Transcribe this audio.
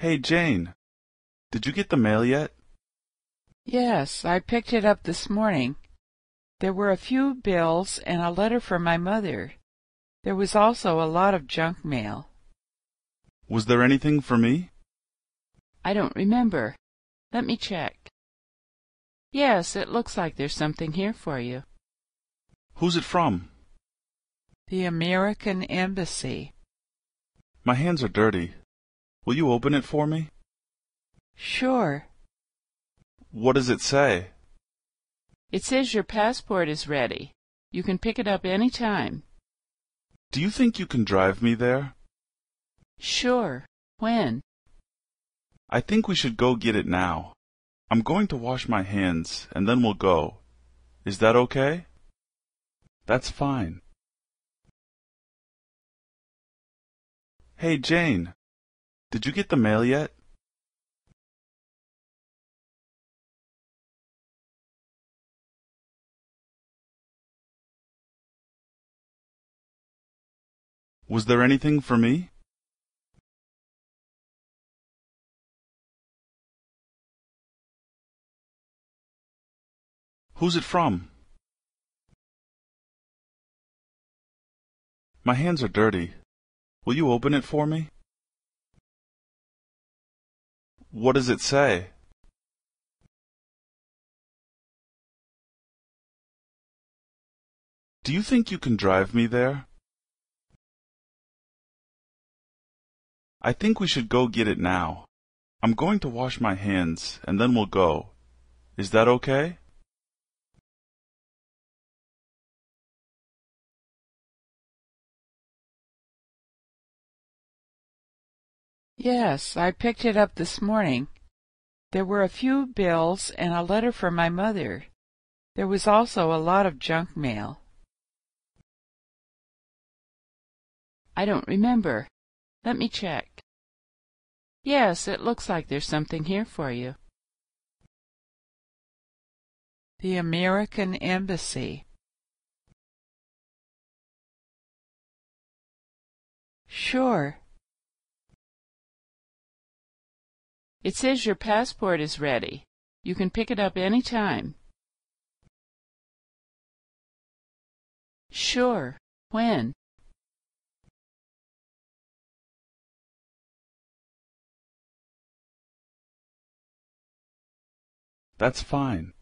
Hey, Jane. Did you get the mail yet? Yes, I picked it up this morning. There were a few bills and a letter from my mother. There was also a lot of junk mail. Was there anything for me? I don't remember. Let me check. Yes, it looks like there's something here for you. Who's it from? The American Embassy. My hands are dirty. Will you open it for me? Sure. What does it say? It says your passport is ready. You can pick it up any time. Do you think you can drive me there? Sure. When? I think we should go get it now. I'm going to wash my hands, and then we'll go. Is that okay? That's fine. Hey, Jane. Did you get the mail yet? Was there anything for me? Who's it from? My hands are dirty. Will you open it for me? What does it say? Do you think you can drive me there? I think we should go get it now. I'm going to wash my hands, and then we'll go. Is that okay? Yes, I picked it up this morning. There were a few bills and a letter from my mother. There was also a lot of junk mail. I don't remember. Let me check. Yes, it looks like there's something here for you. The American Embassy. Sure. It says your passport is ready. You can pick it up any time. Sure. When? That's fine.